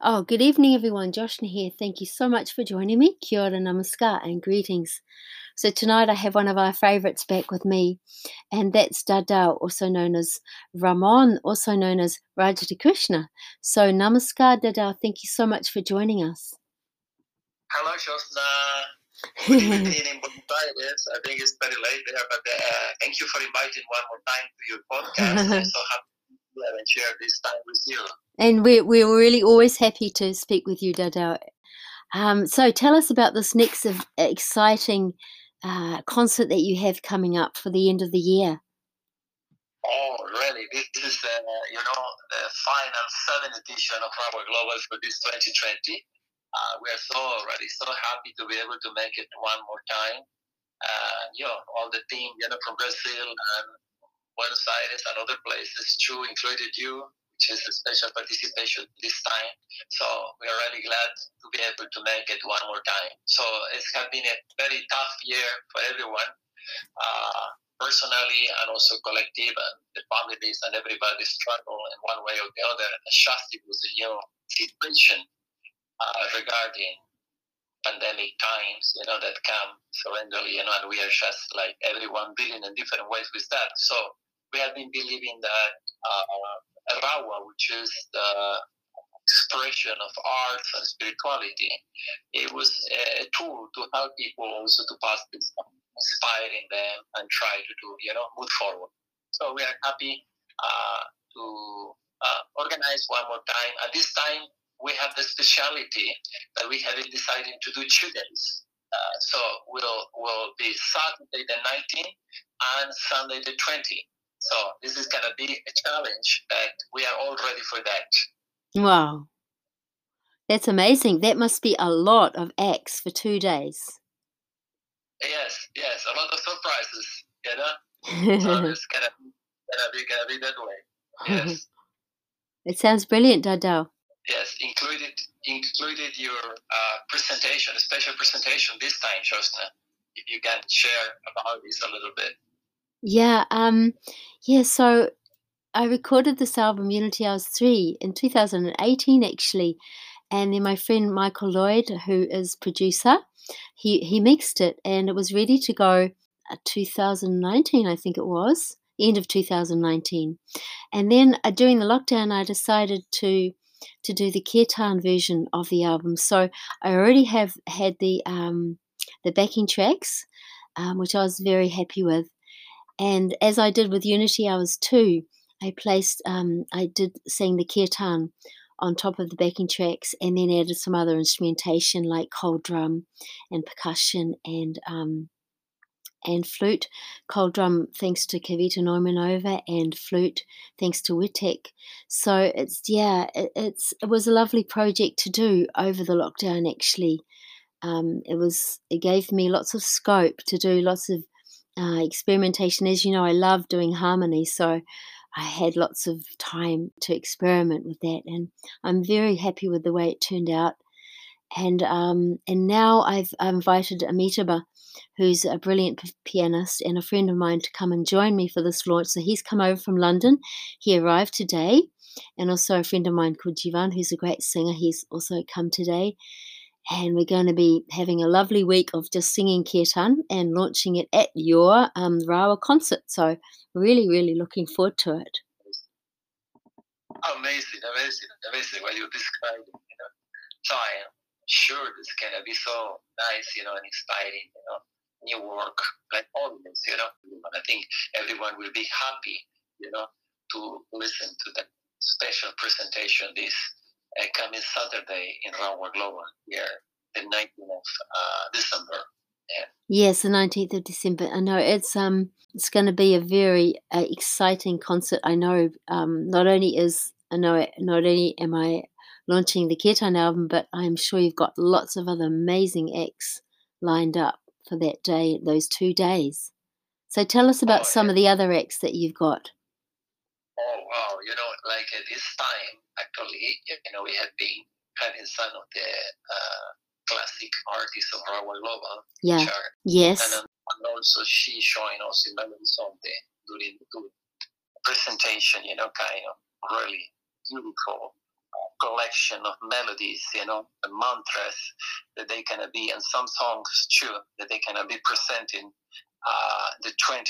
Oh, good evening, everyone. Joshna here. Thank you so much for joining me. Kia ora, namaskar, and greetings. So, tonight I have one of our favorites back with me, and that's Dada, also known as Ramon, also known as Rajati Krishna. So, namaskar, Dada. Thank you so much for joining us. Hello, Joshna. Good evening in Buenos Aires. I think it's very late there, but uh, thank you for inviting one more time to your podcast. I'm so happy and share this time with you. And we're, we're really always happy to speak with you, Dada. Um, so tell us about this next of, exciting uh, concert that you have coming up for the end of the year. Oh, really? This is, uh, you know, the final seventh edition of our Global for this 2020. Uh, we are so already so happy to be able to make it one more time. Uh, you know, all the team, you know, from Brazil and Buenos Aires and other places too, included you, which is a special participation this time. So we are really glad to be able to make it one more time. So it's has been a very tough year for everyone, uh, personally and also collective, and the families and everybody struggle in one way or the other, adjusting with the new situation uh, regarding pandemic times, you know, that come surrendering, you know, and we are just like everyone dealing in different ways with that. So we have been believing that uh, Rawa, which is the expression of art and spirituality, it was a tool to help people also to pass this, inspiring them and try to do, you know, move forward. So we are happy uh, to uh, organize one more time. At this time, we have the speciality that we have decided to do two days. Uh, so we'll will be Saturday the 19th and Sunday the 20th. So this is gonna be a challenge that we are all ready for that. Wow. That's amazing. That must be a lot of acts for two days. Yes, yes, a lot of surprises, you know. so it's gonna, gonna be gonna be that way. Yes. it sounds brilliant, Dada. Yes, included included your uh, presentation, a special presentation this time, Joshna. If you can share about this a little bit. Yeah, um, yeah. So I recorded this album Unity Hours Three in 2018, actually, and then my friend Michael Lloyd, who is producer, he he mixed it, and it was ready to go. Uh, 2019, I think it was end of 2019, and then uh, during the lockdown, I decided to to do the kirtan version of the album. So I already have had the um, the backing tracks, um, which I was very happy with. And as I did with Unity Hours too, I placed um, I did sing the kirtan on top of the backing tracks, and then added some other instrumentation like cold drum and percussion and um, and flute. Cold drum thanks to Kavita Neumanova and flute thanks to Witek. So it's yeah, it, it's it was a lovely project to do over the lockdown. Actually, um, it was it gave me lots of scope to do lots of uh, experimentation. As you know, I love doing harmony, so. I had lots of time to experiment with that, and I'm very happy with the way it turned out. And um, and now I've invited Amitabha who's a brilliant pianist and a friend of mine, to come and join me for this launch. So he's come over from London. He arrived today. And also a friend of mine called Jivan, who's a great singer. He's also come today. And we're going to be having a lovely week of just singing kirtan and launching it at your um, Rawa concert. So really, really looking forward to it. Amazing, amazing, amazing what you described. You know? Am sure it's gonna be so nice, you know, and inspiring, you know, new work like always, you know. I think everyone will be happy, you know, to listen to that special presentation this uh, coming Saturday in Rawa Global here, the 19th of uh, December. Yeah. Yes, the 19th of December. I know it's um it's going to be a very uh, exciting concert. I know um not only is I know not only am I launching the kirtan album, but I'm sure you've got lots of other amazing acts lined up for that day, those two days. So tell us about oh, some yeah. of the other acts that you've got. Oh wow! You know, like at this time, actually, you know, we have been having some of the uh, classic artists of Rawa Global. Yeah. Are, yes. And, and, also she showing us in Belo Horizonte during the good presentation. You know, kind of really beautiful collection of melodies, you know, the mantras that they can be, and some songs too that they can be presenting uh, the 20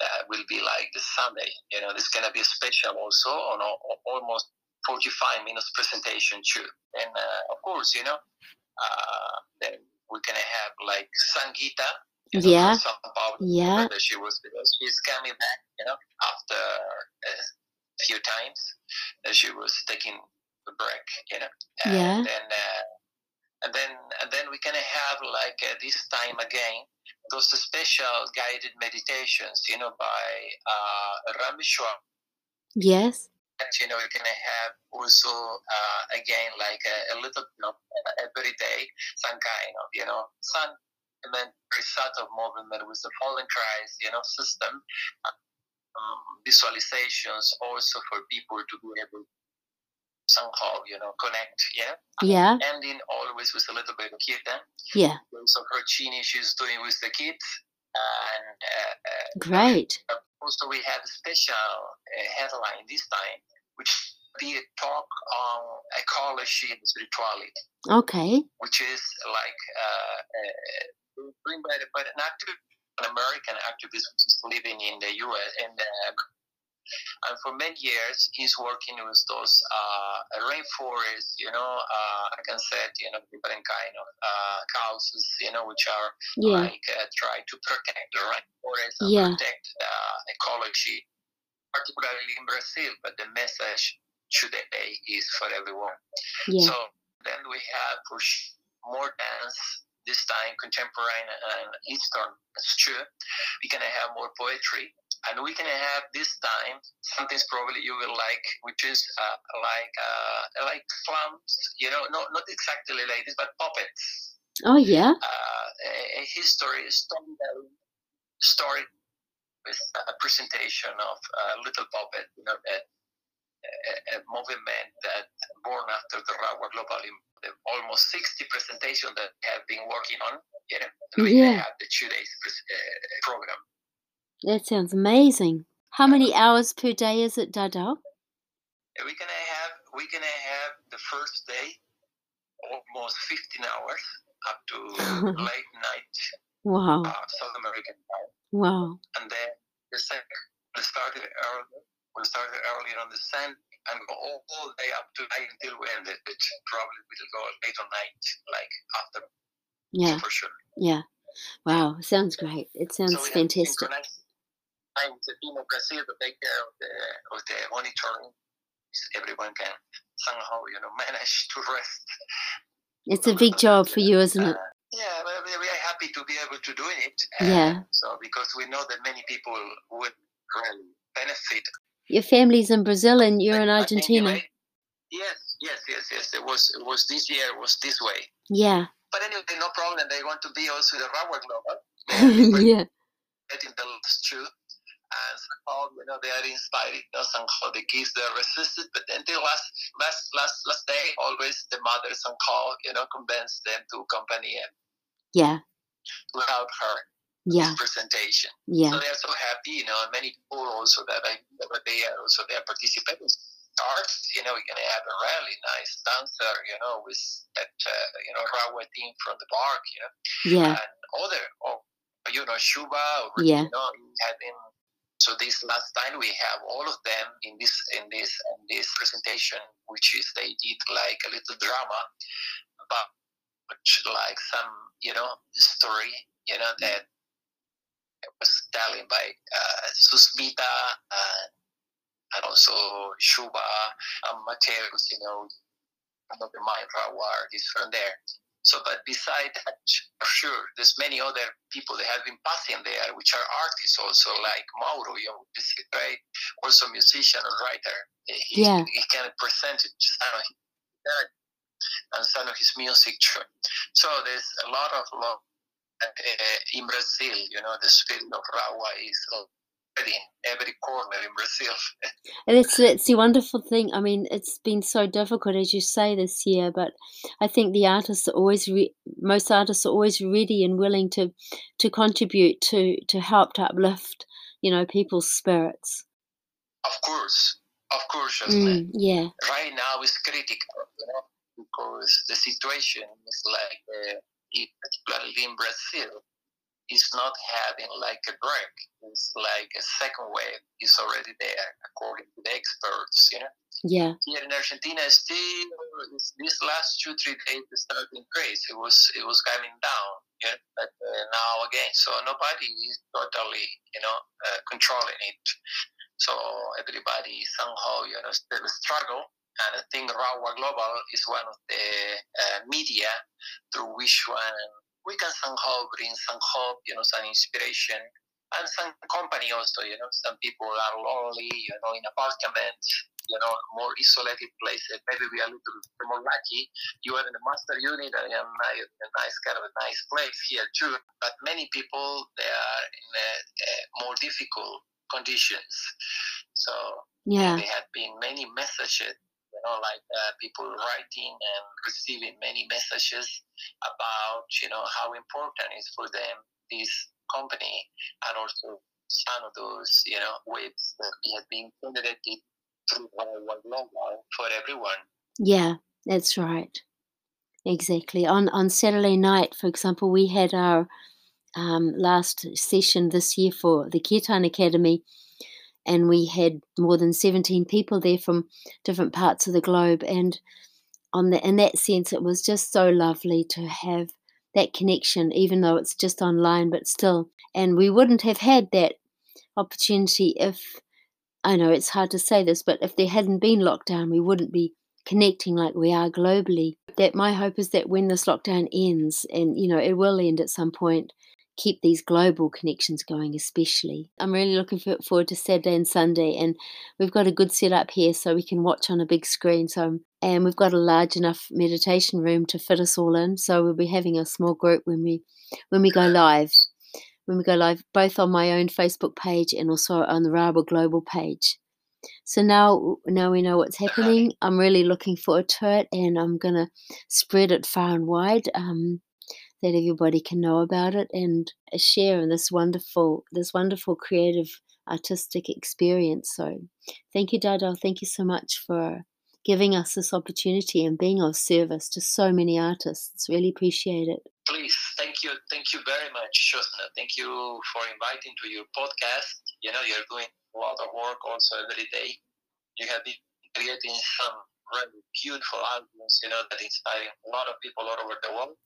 uh, will be like the Sunday. You know, this gonna be a special also on a, almost 45 minutes presentation too. And uh, of course, you know, uh, then we're gonna have like Sangita. You know, yeah. yeah. She was she's coming back, you know, after a few times. That she was taking break, you know. And yeah. then uh, and then and then we're gonna have like uh, this time again those special guided meditations, you know, by uh, Rameshwar. Yes. And you know, we're gonna have also uh, again like a, a little, you know, every day some kind of, you know, some very subtle movement with the Feldenkrais, you know, system. Um, visualizations also for people to be able somehow, you know, connect. Yeah. Yeah. Ending always with a little bit of kirtan. Yeah. So Rochini, she's doing with the kids. And uh, uh great. Also, we have a special uh, headline this time, which be a talk on ecology and spirituality. Okay. Which is like uh, uh, by, by an active, an American activist living in the U.S. in the and for many years, he's working with those uh, rainforests, you know, uh, I can say, you know, different kind of uh, causes, you know, which are yeah. like uh, try to protect the rainforest and yeah. protect uh, ecology, particularly in Brazil. But the message today is for everyone. Yeah. So then we have for more dance this time contemporary and Eastern. That's true. We're gonna have more poetry and we can have this time something probably you will like, which is uh, like uh, like slums, you know, not not exactly like this, but puppets. Oh yeah. Uh, a, a, history, story, story with a presentation of a little puppet, you know, a, a, a movement that born after the Rawa Global almost 60 presentations that have been working on, you know, and we yeah. have the two days uh, program. That sounds amazing. How many hours per day is it, Dada? We're gonna have we're gonna have the first day almost 15 hours up to late night. Wow. Uh, South American time. Wow. And then the second we started early. We started earlier on the sun and go all, all day up to night until we ended. It probably we will go late on night, like after. Yeah. For sure. Yeah. Wow. Sounds great. It sounds so fantastic team of to take care of the of the monitoring. Everyone can somehow, you know, manage to rest. It's a big job for you, isn't it? Uh, yeah, we are happy to be able to do it. Yeah. So because we know that many people would really benefit. Your family's in Brazil and you're in Argentina. Anyway, yes, yes, yes, yes. It was it was this year it was this way. Yeah. But anyway, no problem. They want to be also the Rawa Global. yeah. Getting the last two and somehow you know they are inspiring us somehow the kids they resisted but until last last last last day always the mothers mother somehow you know convinced them to accompany him. Yeah. Without her yeah. presentation yeah. So they are so happy you know and many people also that I but they are also they are participating. Art you know we're gonna have a really nice dancer you know with that uh, you know railway team from the park you know. Yeah. And other oh you know Shuba or yeah. you know having so this last time we have all of them in this in this in this presentation, which is they did like a little drama, but like some you know story you know that was telling by uh, Susmita and, also Shuba and Mateus, you know, another mind Rawar is from there. So, but beside that, for sure, there's many other people that have been passing there, which are artists also, like Mauro, you know, right? Also musician and writer. He, yeah. he can present it some of his and some of his music. Too. So there's a lot of love uh, in Brazil. You know, the spirit of Rawa is in every corner in Brazil. and it's it's the wonderful thing. I mean, it's been so difficult, as you say, this year. But I think the artists are always re- most artists are always ready and willing to to contribute to to help to uplift, you know, people's spirits. Of course, Of course, Mm, yeah. right now is critical, you know, because the situation is like, uh, particularly in Brazil, is not having like a break. It's like a second wave is already there, according to the experts, you know. Yeah. Here in Argentina, still this- these last two three days it started to increase. It was it was coming down, yeah, but uh, now again, so nobody is totally, you know, uh, controlling it. So everybody somehow, you know, still struggle. And I think Rawa Global is one of the uh, media through which one we can somehow bring some hope, you know, some inspiration, and some company also. You know, some people are lonely, you know, in apartments, you know, more isolated places. Maybe we are a little bit more lucky. You are in a master unit and a nice, a nice kind of a nice place here too. But many people they are in a, a more difficult conditions. So Yeah. there have been many messages, you know, like uh, people writing and receiving many messages about, you know, how important is for them this company and also some of those, you know, waves that have been generated through Worldwide Global for everyone. Yeah, that's right. Exactly. On on Saturday night, for example, we had our um, last session this year for the Kirtan Academy, and we had more than seventeen people there from different parts of the globe. And on the in that sense, it was just so lovely to have that connection, even though it's just online, but still. And we wouldn't have had that opportunity if I know it's hard to say this, but if there hadn't been lockdown, we wouldn't be connecting like we are globally. That my hope is that when this lockdown ends, and you know it will end at some point, keep these global connections going. Especially, I'm really looking forward to Saturday and Sunday, and we've got a good setup here so we can watch on a big screen. So, and we've got a large enough meditation room to fit us all in. So we'll be having a small group when we when we go live when we go live, both on my own Facebook page and also on the Rawa Global page. So now, now we know what's happening. I'm really looking forward to it, and I'm gonna spread it far and wide, um, that everybody can know about it and uh, share in this wonderful, this wonderful creative artistic experience. So, thank you, Dado. Thank you so much for giving us this opportunity and being of service to so many artists. Really appreciate it. Please, thank you, thank you very much, Shosna. Thank you for inviting to your podcast. You know, you're doing a lot of work also every day. You have been creating some really beautiful albums, you know, that inspiring a lot of people all over the world.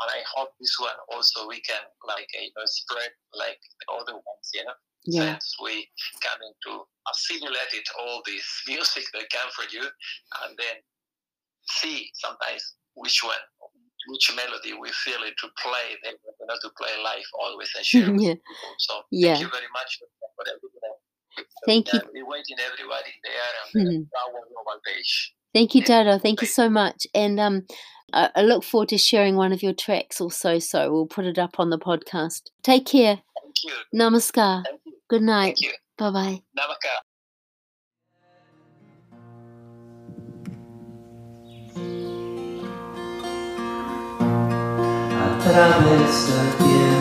And I hope this one also we can like you know spread like the other ones, you know. Yeah, Since we coming to assimilate it all this music that come for you and then see sometimes which one which melody we feel it to play then you know to play live always and share yeah. So Yeah. thank you very much for everything. Thank you. And we waiting everybody there on Mhm. our global page. Thank you, Yeah, Dado. Thank you so much. And um, I, I look forward to sharing one of your tracks also. So we'll put it up on the podcast. Take care. Thank you. Namaskar. Thank you. Good night. Bye bye. Namaskar. a través del tiempo.